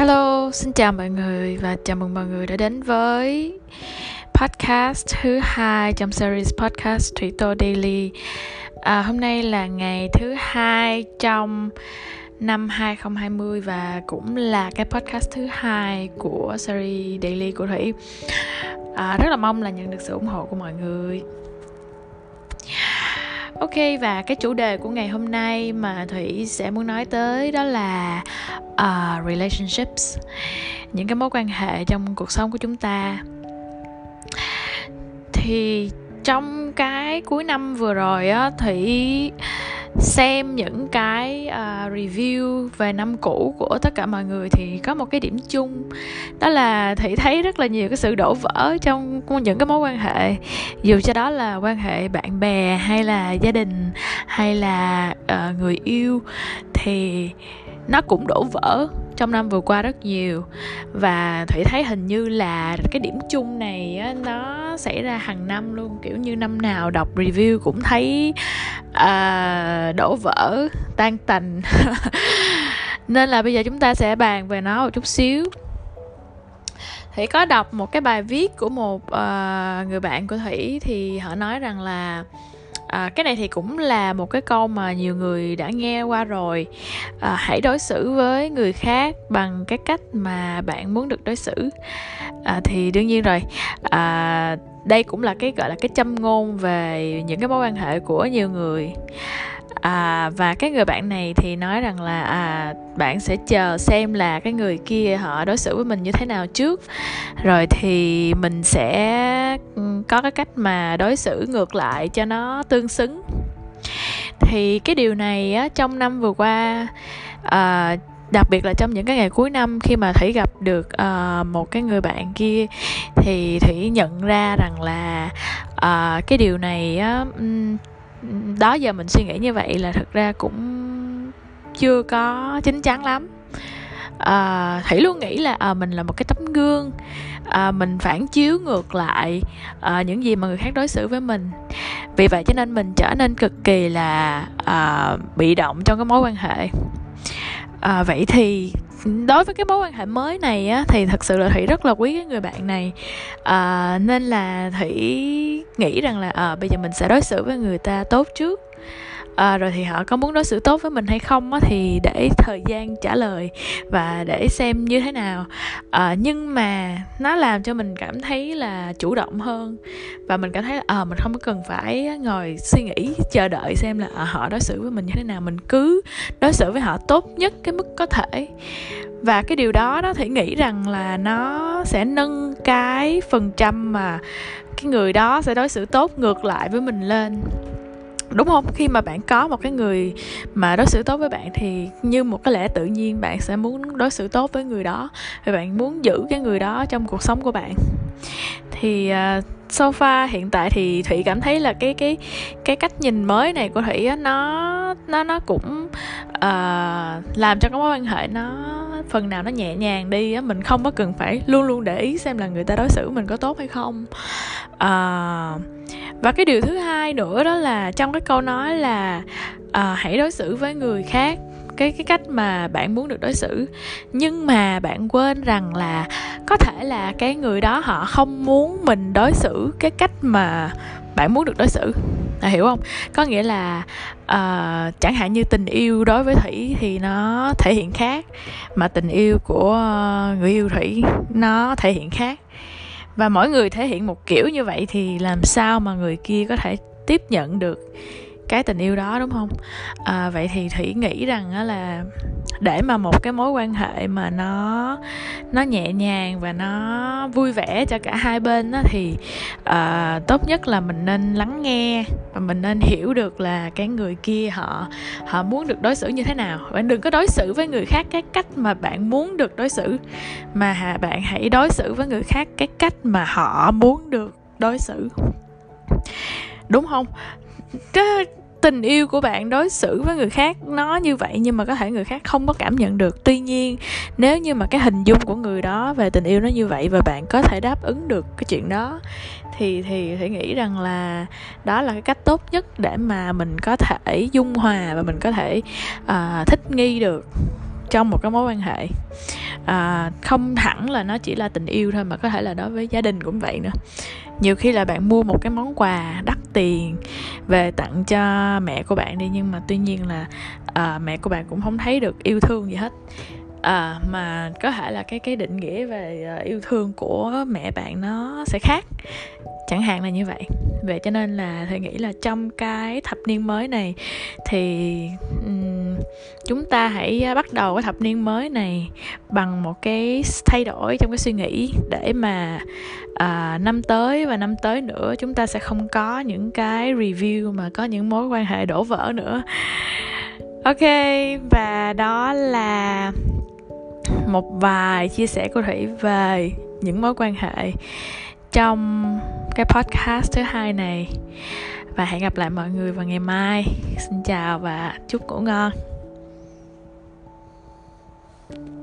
Hello, xin chào mọi người và chào mừng mọi người đã đến với podcast thứ hai trong series podcast Thủy Tô Daily. À, hôm nay là ngày thứ hai trong năm 2020 và cũng là cái podcast thứ hai của series Daily của Thủy. À, rất là mong là nhận được sự ủng hộ của mọi người. Ok và cái chủ đề của ngày hôm nay mà Thủy sẽ muốn nói tới đó là uh, relationships những cái mối quan hệ trong cuộc sống của chúng ta. Thì trong cái cuối năm vừa rồi á thủy xem những cái uh, review về năm cũ của tất cả mọi người thì có một cái điểm chung. Đó là thủy thấy rất là nhiều cái sự đổ vỡ trong những cái mối quan hệ. Dù cho đó là quan hệ bạn bè hay là gia đình hay là uh, người yêu thì nó cũng đổ vỡ trong năm vừa qua rất nhiều. Và thủy thấy hình như là cái điểm chung này á, nó xảy ra hàng năm luôn. Kiểu như năm nào đọc review cũng thấy uh, đổ vỡ tan tành. Nên là bây giờ chúng ta sẽ bàn về nó một chút xíu. Thủy có đọc một cái bài viết của một uh, người bạn của thủy thì họ nói rằng là à, cái này thì cũng là một cái câu mà nhiều người đã nghe qua rồi. À, hãy đối xử với người khác bằng cái cách mà bạn muốn được đối xử. À, thì đương nhiên rồi. À, đây cũng là cái gọi là cái châm ngôn về những cái mối quan hệ của nhiều người. À, và cái người bạn này thì nói rằng là à, bạn sẽ chờ xem là cái người kia họ đối xử với mình như thế nào trước. Rồi thì mình sẽ có cái cách mà đối xử ngược lại cho nó tương xứng. Thì cái điều này á, trong năm vừa qua à, đặc biệt là trong những cái ngày cuối năm khi mà thủy gặp được uh, một cái người bạn kia thì thủy nhận ra rằng là uh, cái điều này á, đó giờ mình suy nghĩ như vậy là thực ra cũng chưa có chín chắn lắm. À, thủy luôn nghĩ là à, mình là một cái tấm gương à, mình phản chiếu ngược lại à, những gì mà người khác đối xử với mình. Vì vậy cho nên mình trở nên cực kỳ là à, bị động trong cái mối quan hệ à, vậy thì đối với cái mối quan hệ mới này á thì thật sự là thủy rất là quý cái người bạn này. À, nên là thủy nghĩ rằng là à, bây giờ mình sẽ đối xử với người ta tốt trước à, rồi thì họ có muốn đối xử tốt với mình hay không á, thì để thời gian trả lời và để xem như thế nào. À, nhưng mà nó làm cho mình cảm thấy là chủ động hơn và mình cảm thấy là à, mình không cần phải ngồi suy nghĩ chờ đợi xem là à, họ đối xử với mình như thế nào. Mình cứ đối xử với họ tốt nhất cái mức có thể. Và cái điều đó nó thì nghĩ rằng là nó sẽ nâng cái phần trăm mà cái người đó sẽ đối xử tốt ngược lại với mình lên đúng không? Khi mà bạn có một cái người mà đối xử tốt với bạn thì như một cái lẽ tự nhiên bạn sẽ muốn đối xử tốt với người đó và bạn muốn giữ cái người đó trong cuộc sống của bạn. Thì uh, so far hiện tại thì thủy cảm thấy là cái cái cái cách nhìn mới này của thủy á nó nó nó cũng uh, làm cho cái mối quan hệ nó phần nào nó nhẹ nhàng đi á. Mình không có cần phải luôn luôn để ý xem là người ta đối xử mình có tốt hay không. Uh, và cái điều thứ hai nữa đó là trong cái câu nói là uh, hãy đối xử với người khác cái cái cách mà bạn muốn được đối xử. Nhưng mà bạn quên rằng là có thể là cái người đó họ không muốn mình đối xử cái cách mà bạn muốn được đối xử. À, hiểu không? Có nghĩa là uh, chẳng hạn như tình yêu đối với thủy thì nó thể hiện khác mà tình yêu của người yêu thủy nó thể hiện khác và mỗi người thể hiện một kiểu như vậy thì làm sao mà người kia có thể tiếp nhận được? Cái tình yêu đó đúng không? À, vậy thì thủy nghĩ rằng là để mà một cái mối quan hệ mà nó nó nhẹ nhàng và nó vui vẻ cho cả hai bên đó, thì à, tốt nhất là mình nên lắng nghe và mình nên hiểu được là cái người kia họ họ muốn được đối xử như thế nào. Bạn đừng có đối xử với người khác cái cách mà bạn muốn được đối xử mà bạn hãy đối xử với người khác cái cách mà họ muốn được đối xử. Đúng không? Cái tình yêu của bạn đối xử với người khác nó như vậy nhưng mà có thể người khác không có cảm nhận được. Tuy nhiên nếu như mà cái hình dung của người đó về tình yêu nó như vậy và bạn có thể đáp ứng được cái chuyện đó thì thì thì nghĩ rằng là đó là cái cách tốt nhất để mà mình có thể dung hòa và mình có thể uh, thích nghi được trong một cái mối quan hệ. À, không hẳn là nó chỉ là tình yêu thôi mà có thể là đối với gia đình cũng vậy nữa nhiều khi là bạn mua một cái món quà đắt tiền về tặng cho mẹ của bạn đi nhưng mà tuy nhiên là à, mẹ của bạn cũng không thấy được yêu thương gì hết. À, mà có thể là cái cái định nghĩa về ờ, yêu thương của mẹ bạn nó sẽ khác. Chẳng hạn là như vậy. Vậy cho nên là thầy nghĩ là trong cái thập niên mới này thì um, chúng ta hãy à, bắt đầu cái thập niên mới này bằng một cái thay đổi trong cái suy nghĩ để mà à, năm tới và năm tới nữa chúng ta sẽ không có những cái review mà có những mối quan hệ đổ vỡ nữa. Ok và đó là một vài chia sẻ của thủy về những mối quan hệ trong cái podcast thứ hai này. Và hẹn gặp lại mọi người vào ngày mai. Xin chào và chúc ngủ ngon. thank you